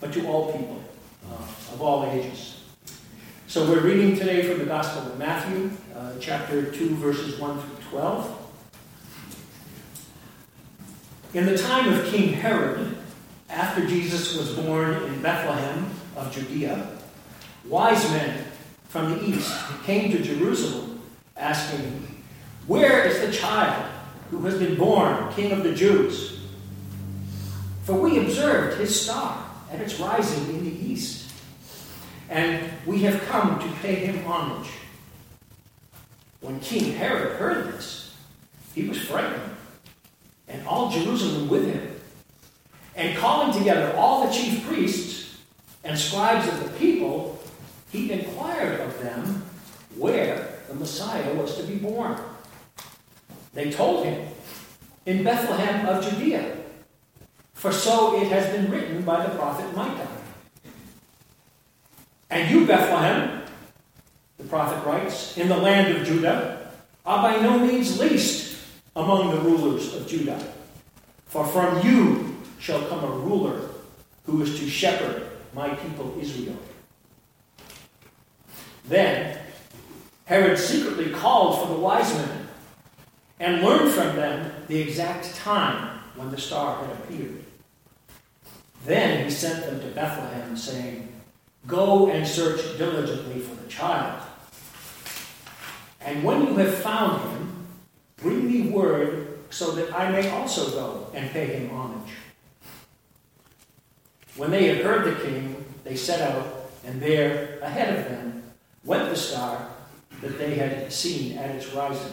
but to all people uh, of all ages. So we're reading today from the Gospel of Matthew, uh, chapter 2, verses 1 through 12. In the time of King Herod, after Jesus was born in Bethlehem of Judea, wise men from the east came to Jerusalem asking, Where is the child who has been born King of the Jews? For we observed his star at its rising in the east, and we have come to pay him homage. When King Herod heard this, he was frightened, and all Jerusalem with him. And calling together all the chief priests and scribes of the people, he inquired of them where the Messiah was to be born. They told him, In Bethlehem of Judea, for so it has been written by the prophet Micah. And you, Bethlehem, the prophet writes, in the land of Judah, are by no means least among the rulers of Judah. For from you shall come a ruler who is to shepherd my people Israel. Then Herod secretly called for the wise men and learned from them the exact time when the star had appeared. Then he sent them to Bethlehem, saying, Go and search diligently for the child. And when you have found him, bring me word so that I may also go and pay him homage. When they had heard the king, they set out, and there, ahead of them, went the star that they had seen at its rising,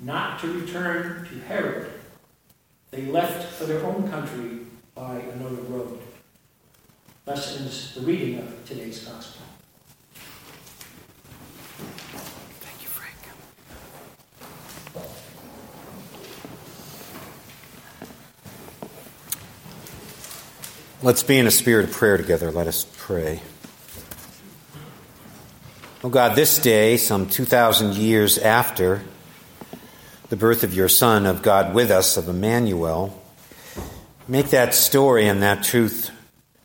not to return to Herod, they left for their own country by another road. Thus ends the reading of today's gospel. Thank you, Frank. Let's be in a spirit of prayer together. Let us pray. Oh God, this day, some 2,000 years after the birth of your Son, of God with us, of Emmanuel, make that story and that truth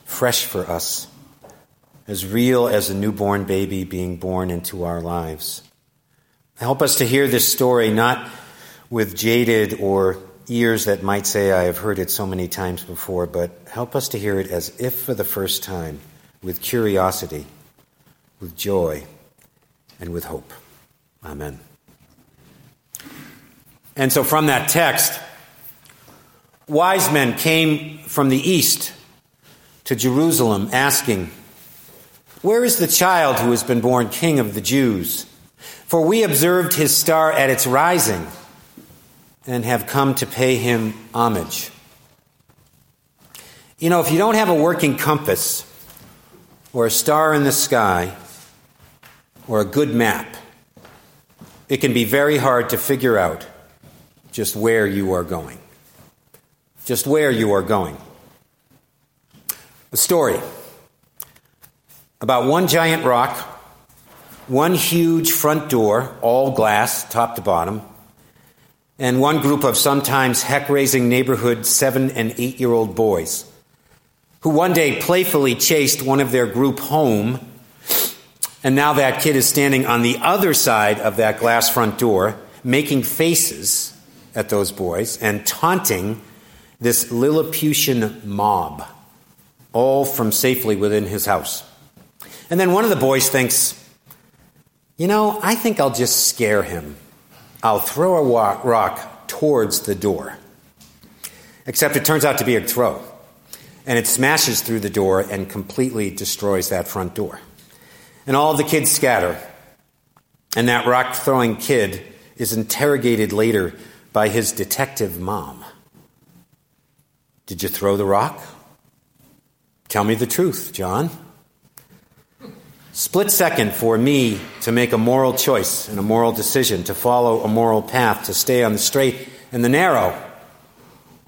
fresh for us, as real as a newborn baby being born into our lives. Help us to hear this story not with jaded or ears that might say, I have heard it so many times before, but help us to hear it as if for the first time, with curiosity, with joy, and with hope. Amen. And so from that text, wise men came from the east to Jerusalem asking, Where is the child who has been born king of the Jews? For we observed his star at its rising and have come to pay him homage. You know, if you don't have a working compass or a star in the sky or a good map, it can be very hard to figure out just where you are going. Just where you are going. A story about one giant rock, one huge front door, all glass, top to bottom, and one group of sometimes heck raising neighborhood seven and eight year old boys who one day playfully chased one of their group home. And now that kid is standing on the other side of that glass front door, making faces at those boys and taunting this Lilliputian mob, all from safely within his house. And then one of the boys thinks, you know, I think I'll just scare him. I'll throw a rock towards the door. Except it turns out to be a throw. And it smashes through the door and completely destroys that front door. And all the kids scatter. And that rock throwing kid is interrogated later by his detective mom. Did you throw the rock? Tell me the truth, John. Split second for me to make a moral choice and a moral decision, to follow a moral path, to stay on the straight and the narrow,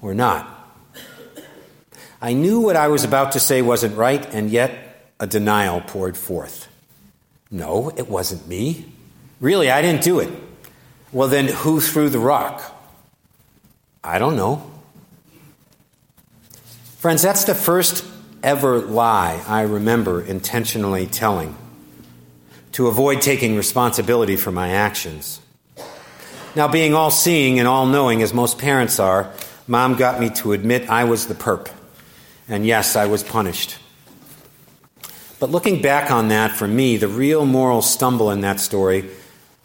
or not. I knew what I was about to say wasn't right, and yet a denial poured forth. No, it wasn't me. Really, I didn't do it. Well, then who threw the rock? I don't know. Friends, that's the first ever lie I remember intentionally telling to avoid taking responsibility for my actions. Now, being all seeing and all knowing, as most parents are, mom got me to admit I was the perp. And yes, I was punished. But looking back on that, for me, the real moral stumble in that story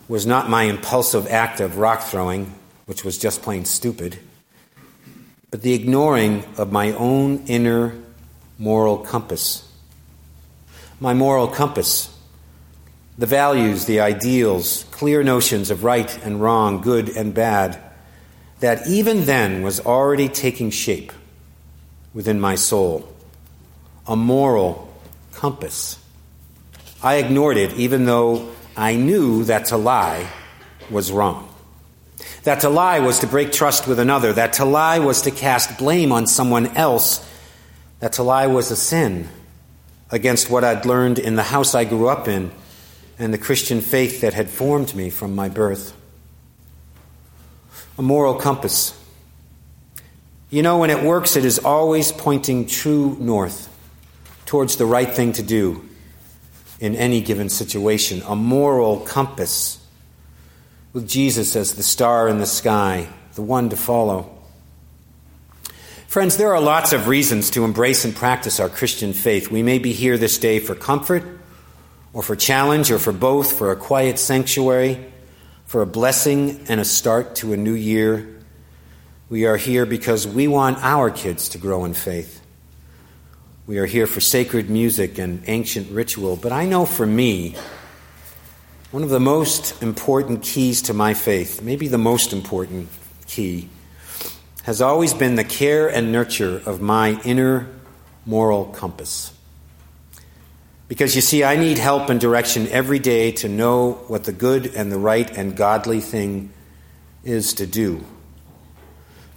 was not my impulsive act of rock throwing, which was just plain stupid, but the ignoring of my own inner moral compass. My moral compass, the values, the ideals, clear notions of right and wrong, good and bad, that even then was already taking shape within my soul. A moral compass. I ignored it even though I knew that to lie was wrong. That to lie was to break trust with another. That to lie was to cast blame on someone else. That to lie was a sin against what I'd learned in the house I grew up in and the Christian faith that had formed me from my birth. A moral compass. You know, when it works, it is always pointing true north towards the right thing to do in any given situation, a moral compass with Jesus as the star in the sky, the one to follow. Friends, there are lots of reasons to embrace and practice our Christian faith. We may be here this day for comfort, or for challenge, or for both, for a quiet sanctuary, for a blessing and a start to a new year. We are here because we want our kids to grow in faith. We are here for sacred music and ancient ritual, but I know for me, one of the most important keys to my faith, maybe the most important key, has always been the care and nurture of my inner moral compass. Because you see, I need help and direction every day to know what the good and the right and godly thing is to do.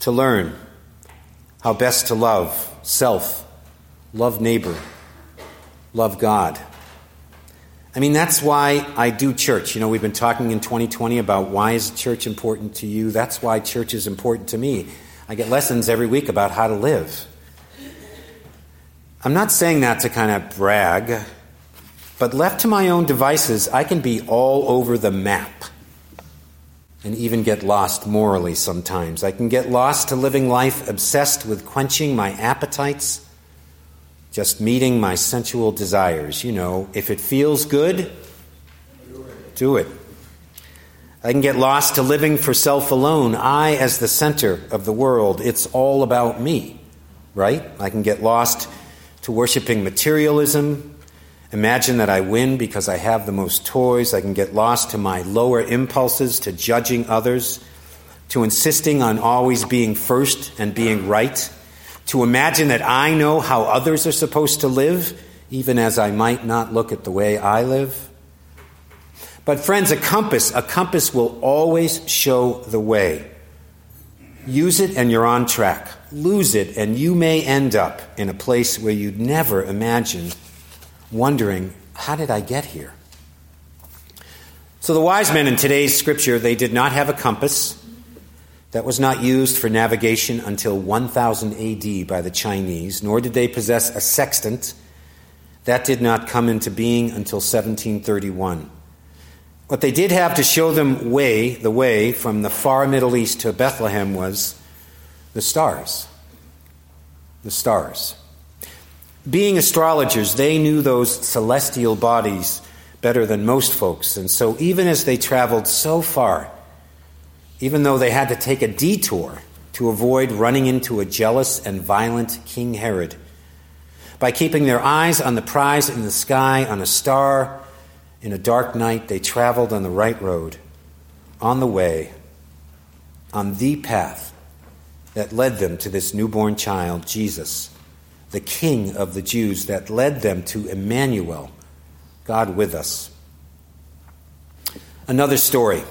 To learn how best to love self, love neighbor, love God. I mean, that's why I do church. You know, we've been talking in 2020 about why is church important to you. That's why church is important to me. I get lessons every week about how to live. I'm not saying that to kind of brag, but left to my own devices, I can be all over the map and even get lost morally sometimes. I can get lost to living life obsessed with quenching my appetites just meeting my sensual desires. You know, if it feels good, do it. I can get lost to living for self alone, I as the center of the world. It's all about me, right? I can get lost to worshiping materialism, imagine that I win because I have the most toys. I can get lost to my lower impulses, to judging others, to insisting on always being first and being right to imagine that I know how others are supposed to live, even as I might not look at the way I live. But, friends, a compass, a compass will always show the way. Use it and you're on track. Lose it and you may end up in a place where you'd never imagine, wondering, how did I get here? So, the wise men in today's scripture, they did not have a compass that was not used for navigation until 1000 AD by the Chinese, nor did they possess a sextant. That did not come into being until 1731. What they did have to show them way, the way from the far Middle East to Bethlehem was the stars. The stars. Being astrologers, they knew those celestial bodies better than most folks, and so even as they traveled so far, even though they had to take a detour to avoid running into a jealous and violent King Herod. By keeping their eyes on the prize in the sky, on a star, in a dark night, they traveled on the right road, on the way, on the path that led them to this newborn child, Jesus, the King of the Jews, that led them to Emmanuel, God with us. Another story.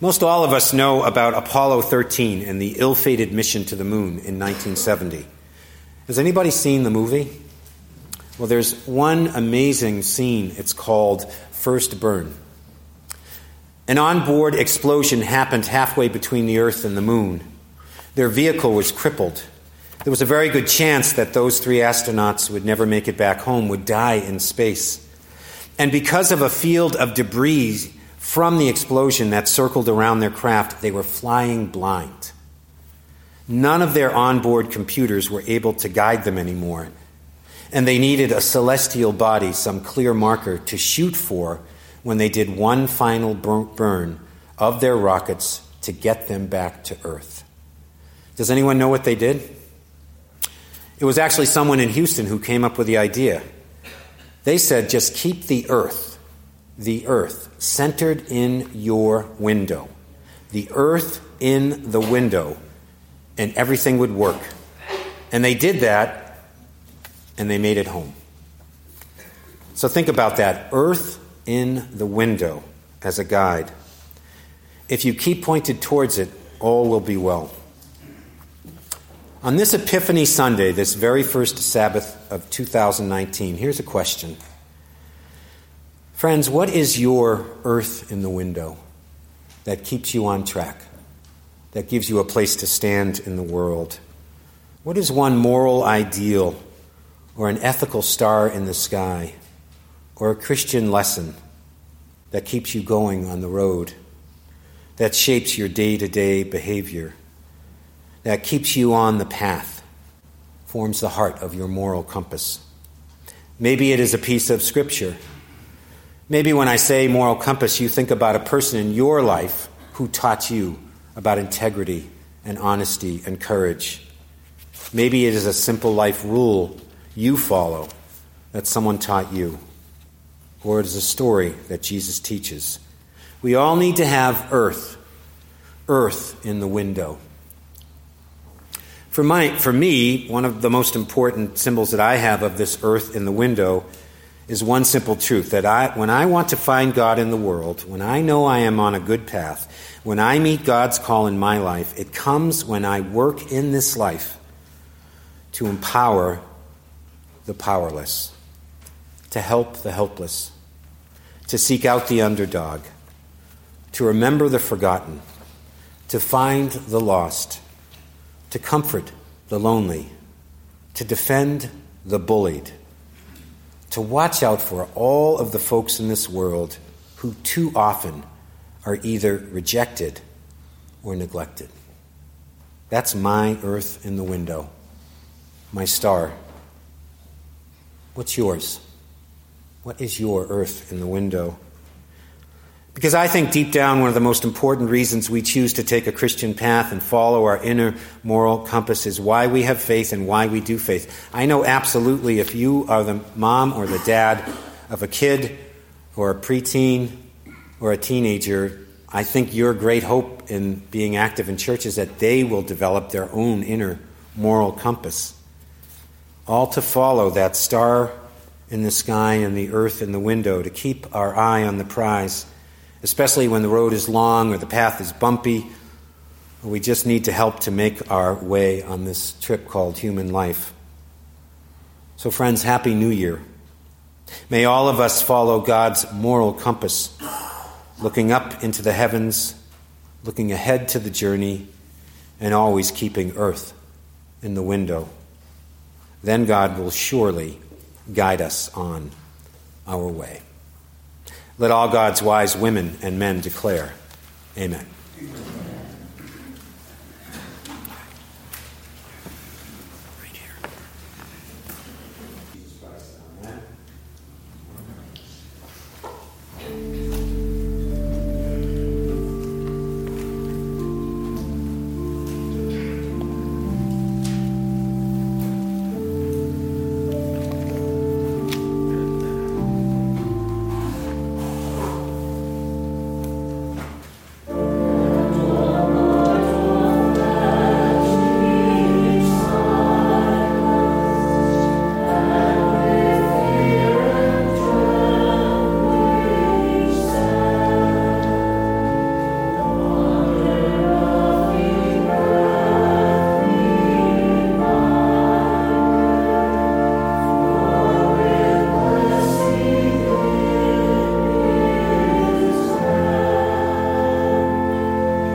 Most all of us know about Apollo 13 and the ill fated mission to the moon in 1970. Has anybody seen the movie? Well, there's one amazing scene. It's called First Burn. An onboard explosion happened halfway between the Earth and the Moon. Their vehicle was crippled. There was a very good chance that those three astronauts would never make it back home, would die in space. And because of a field of debris from the explosion that circled around their craft, they were flying blind. None of their onboard computers were able to guide them anymore, and they needed a celestial body, some clear marker to shoot for when they did one final burn of their rockets to get them back to Earth. Does anyone know what they did? It was actually someone in Houston who came up with the idea. They said, just keep the Earth, the Earth, centered in your window. The Earth in the window, and everything would work. And they did that and they made it home. So think about that earth in the window as a guide. If you keep pointed towards it, all will be well. On this Epiphany Sunday, this very first Sabbath of 2019, here's a question. Friends, what is your earth in the window that keeps you on track, that gives you a place to stand in the world? What is one moral ideal or an ethical star in the sky, or a Christian lesson that keeps you going on the road, that shapes your day to day behavior, that keeps you on the path, forms the heart of your moral compass. Maybe it is a piece of scripture. Maybe when I say moral compass, you think about a person in your life who taught you about integrity and honesty and courage. Maybe it is a simple life rule you follow that someone taught you, or it is a story that Jesus teaches. We all need to have earth, earth in the window. For, my, for me, one of the most important symbols that I have of this earth in the window is one simple truth that I, when I want to find God in the world, when I know I am on a good path, when I meet God's call in my life, it comes when I work in this life to empower the powerless, to help the helpless, to seek out the underdog, to remember the forgotten, to find the lost, to comfort the lonely, to defend the bullied, to watch out for all of the folks in this world who too often are either rejected or neglected. That's my earth in the window, my star What's yours? What is your earth in the window? Because I think deep down, one of the most important reasons we choose to take a Christian path and follow our inner moral compass is why we have faith and why we do faith. I know absolutely if you are the mom or the dad of a kid or a preteen or a teenager, I think your great hope in being active in church is that they will develop their own inner moral compass all to follow that star in the sky and the earth in the window, to keep our eye on the prize, especially when the road is long or the path is bumpy, we just need to help to make our way on this trip called human life. So, friends, Happy New Year. May all of us follow God's moral compass, looking up into the heavens, looking ahead to the journey, and always keeping earth in the window then God will surely guide us on our way. Let all God's wise women and men declare, Amen.